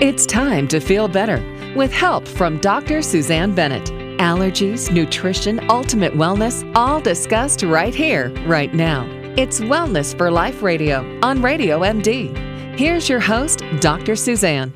It's time to feel better with help from Dr. Susanne Bennett. Allergies, nutrition, ultimate wellness, all discussed right here, right now. It's Wellness for Life Radio on Radio MD. Here's your host, Dr. Susanne.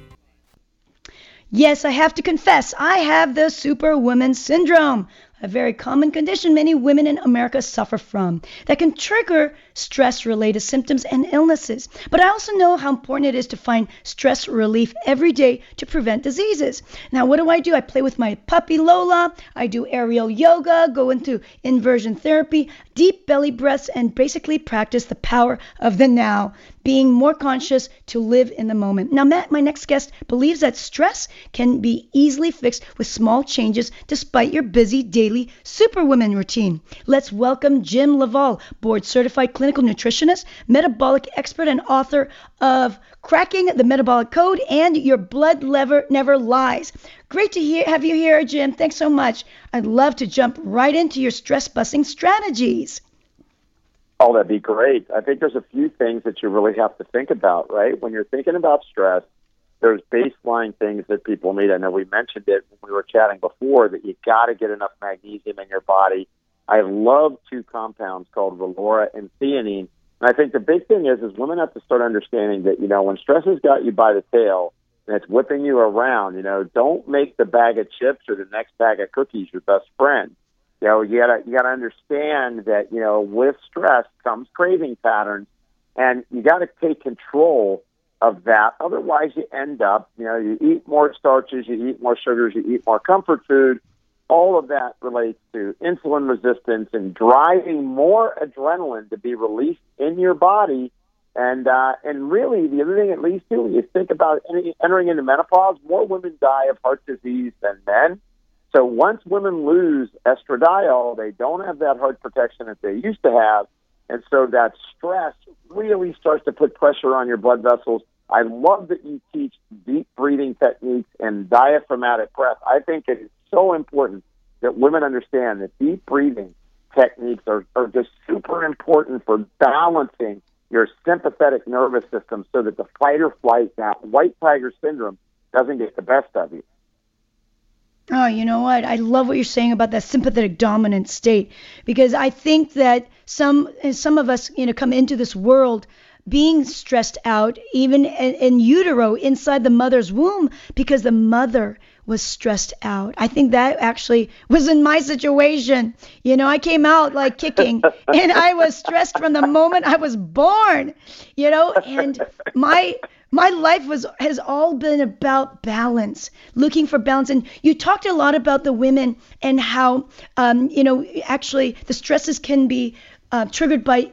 Yes, I have to confess, I have the superwoman syndrome a very common condition many women in America suffer from that can trigger stress related symptoms and illnesses. But I also know how important it is to find stress relief every day to prevent diseases. Now, what do I do? I play with my puppy Lola, I do aerial yoga, go into inversion therapy, deep belly breaths, and basically practice the power of the now being more conscious to live in the moment. Now, Matt, my next guest believes that stress can be easily fixed with small changes despite your busy daily superwoman routine. Let's welcome Jim LaValle, board certified clinical nutritionist, metabolic expert, and author of Cracking the Metabolic Code and Your Blood Lever Never Lies. Great to hear, have you here, Jim. Thanks so much. I'd love to jump right into your stress busting strategies. Oh, that'd be great. I think there's a few things that you really have to think about, right? When you're thinking about stress, there's baseline things that people need. I know we mentioned it when we were chatting before that you got to get enough magnesium in your body. I love two compounds called Relora and theanine. And I think the big thing is, is women have to start understanding that, you know, when stress has got you by the tail and it's whipping you around, you know, don't make the bag of chips or the next bag of cookies your best friend you know, you gotta you gotta understand that you know with stress comes craving patterns, and you got to take control of that. Otherwise, you end up, you know, you eat more starches, you eat more sugars, you eat more comfort food. All of that relates to insulin resistance and driving more adrenaline to be released in your body. And uh, and really, the other thing it leads to when you think about entering into menopause, more women die of heart disease than men. So once women lose estradiol, they don't have that heart protection that they used to have. And so that stress really starts to put pressure on your blood vessels. I love that you teach deep breathing techniques and diaphragmatic breath. I think it is so important that women understand that deep breathing techniques are, are just super important for balancing your sympathetic nervous system so that the fight or flight, that white tiger syndrome, doesn't get the best of you. Oh, you know what? I love what you're saying about that sympathetic dominant state because I think that some some of us, you know, come into this world being stressed out even in, in utero inside the mother's womb because the mother was stressed out. I think that actually was in my situation. You know, I came out like kicking and I was stressed from the moment I was born, you know, and my my life was has all been about balance, looking for balance. And you talked a lot about the women and how, um, you know, actually the stresses can be uh, triggered by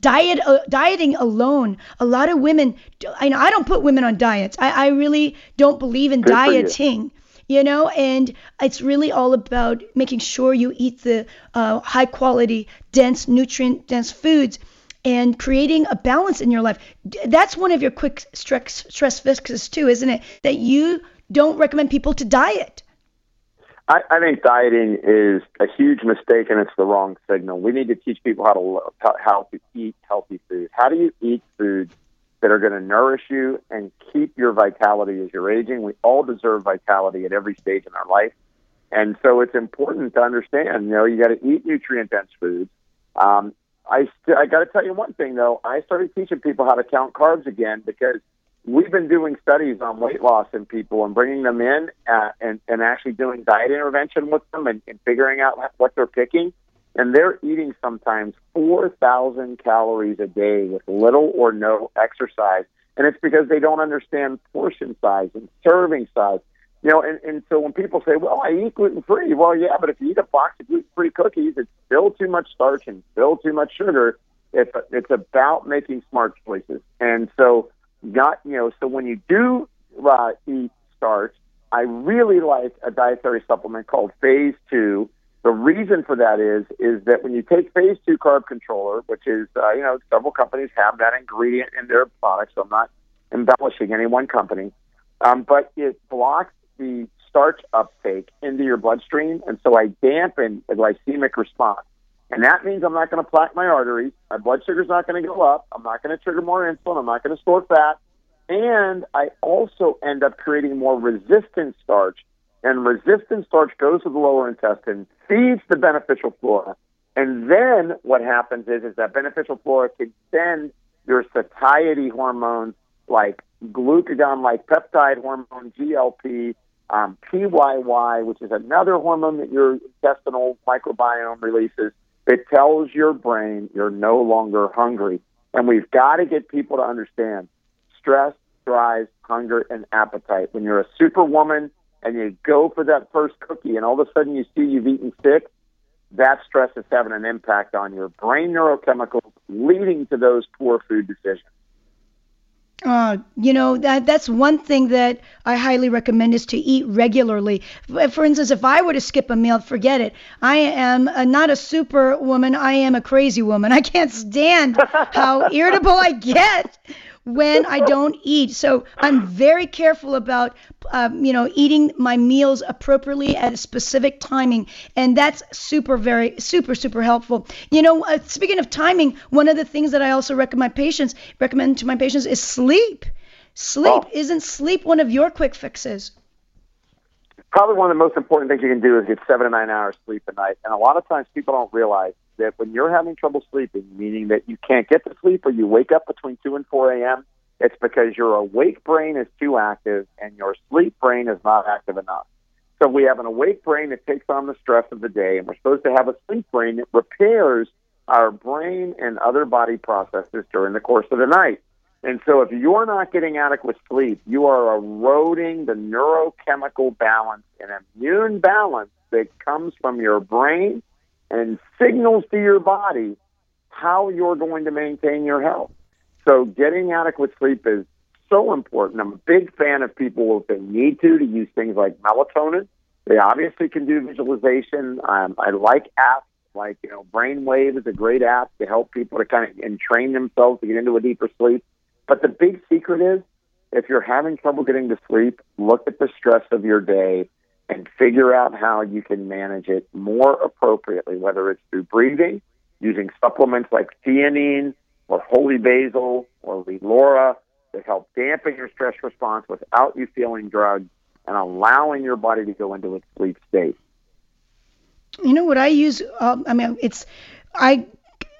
diet uh, dieting alone. A lot of women, I know I don't put women on diets. I, I really don't believe in Good dieting. You. you. know, and it's really all about making sure you eat the uh, high quality, dense, nutrient dense foods and creating a balance in your life. That's one of your quick stress, stress fixes too, isn't it? That you don't recommend people to diet. I, I think dieting is a huge mistake and it's the wrong signal. We need to teach people how to how to eat healthy food. How do you eat foods that are going to nourish you and keep your vitality as you're aging? We all deserve vitality at every stage in our life. And so it's important to understand, you know, you got to eat nutrient dense foods. Um, I st- I got to tell you one thing though. I started teaching people how to count carbs again because we've been doing studies on weight loss in people and bringing them in uh, and and actually doing diet intervention with them and, and figuring out what they're picking. And they're eating sometimes four thousand calories a day with little or no exercise, and it's because they don't understand portion size and serving size you know, and, and so when people say, well, I eat gluten free, well, yeah, but if you eat a box of gluten free cookies, it's still too much starch and still too much sugar. It's, it's about making smart choices. And so, not, you know, so when you do uh, eat starch, I really like a dietary supplement called Phase 2. The reason for that is is that when you take Phase 2 carb controller, which is, uh, you know, several companies have that ingredient in their products, so I'm not embellishing any one company, um, but it blocks the starch uptake into your bloodstream, and so I dampen the glycemic response. And that means I'm not going to plaque my arteries. My blood sugar's not going to go up. I'm not going to trigger more insulin. I'm not going to store fat. And I also end up creating more resistant starch. And resistant starch goes to the lower intestine, feeds the beneficial flora. And then what happens is, is that beneficial flora can send your satiety hormones like glucagon, like peptide hormone, GLP, um, PYY, which is another hormone that your intestinal microbiome releases. It tells your brain you're no longer hungry. And we've got to get people to understand stress drives hunger and appetite. When you're a superwoman and you go for that first cookie and all of a sudden you see you've eaten six, that stress is having an impact on your brain neurochemicals, leading to those poor food decisions. Uh, you know that that's one thing that I highly recommend is to eat regularly. For instance, if I were to skip a meal, forget it. I am a, not a super woman. I am a crazy woman. I can't stand how irritable I get when I don't eat. So I'm very careful about, um, you know, eating my meals appropriately at a specific timing, and that's super, very, super, super helpful. You know, uh, speaking of timing, one of the things that I also recommend my patients recommend to my patients is sleep. Sleep oh. isn't sleep one of your quick fixes probably one of the most important things you can do is get seven to nine hours sleep a night. And a lot of times people don't realize that when you're having trouble sleeping, meaning that you can't get to sleep or you wake up between 2 and 4 a.m., it's because your awake brain is too active and your sleep brain is not active enough. So we have an awake brain that takes on the stress of the day, and we're supposed to have a sleep brain that repairs our brain and other body processes during the course of the night. And so if you're not getting adequate sleep, you are eroding the neurochemical balance and immune balance that comes from your brain and signals to your body how you're going to maintain your health. So getting adequate sleep is so important. I'm a big fan of people if they need to to use things like melatonin. They obviously can do visualization. Um, I like apps like you know Brainwave is a great app to help people to kind of and train themselves to get into a deeper sleep. But the big secret is if you're having trouble getting to sleep, look at the stress of your day and figure out how you can manage it more appropriately, whether it's through breathing, using supplements like theanine or holy basil or Relora to help dampen your stress response without you feeling drugged and allowing your body to go into its sleep state. You know what I use? Uh, I mean, it's I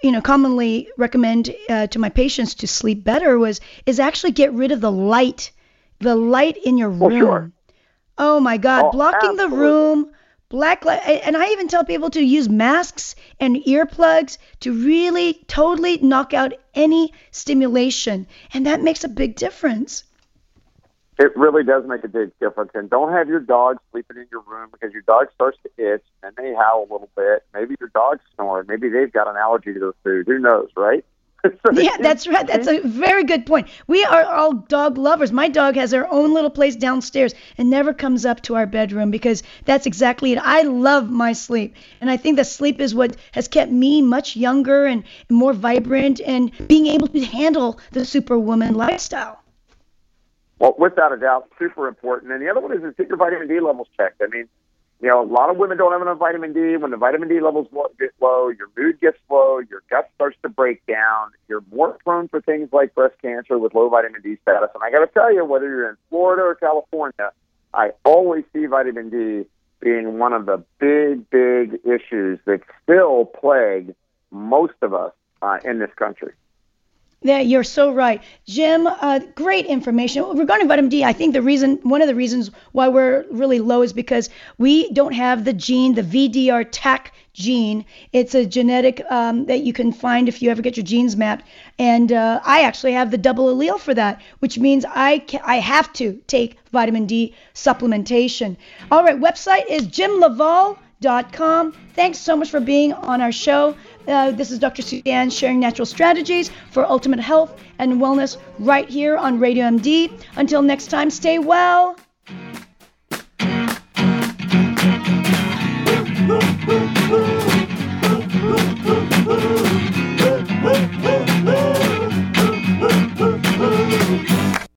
you know commonly recommend uh, to my patients to sleep better was is actually get rid of the light, the light in your room. Well, sure. Oh my God, oh, blocking absolutely. the room, black light, and I even tell people to use masks and earplugs to really totally knock out any stimulation, and that makes a big difference. It really does make a big difference. And don't have your dog sleeping in your room because your dog starts to itch and they howl a little bit. Maybe your dog's snoring. Maybe they've got an allergy to the food. Who knows, right? yeah, that's right. That's a very good point. We are all dog lovers. My dog has her own little place downstairs and never comes up to our bedroom because that's exactly it. I love my sleep. And I think that sleep is what has kept me much younger and more vibrant and being able to handle the superwoman lifestyle. Well, without a doubt, super important. And the other one is to get your vitamin D levels checked. I mean, you know, a lot of women don't have enough vitamin D. When the vitamin D levels get low, your mood gets low, your gut starts to break down. You're more prone for things like breast cancer with low vitamin D status. And I got to tell you, whether you're in Florida or California, I always see vitamin D being one of the big, big issues that still plague most of us uh, in this country. Yeah, you're so right, Jim. Uh, great information regarding vitamin D. I think the reason, one of the reasons why we're really low is because we don't have the gene, the VDR Taq gene. It's a genetic um, that you can find if you ever get your genes mapped. And uh, I actually have the double allele for that, which means I I have to take vitamin D supplementation. All right, website is jimlavalle.com. Thanks so much for being on our show. Uh, this is Dr. Susanne sharing natural strategies for ultimate health and wellness right here on Radio MD. Until next time, stay well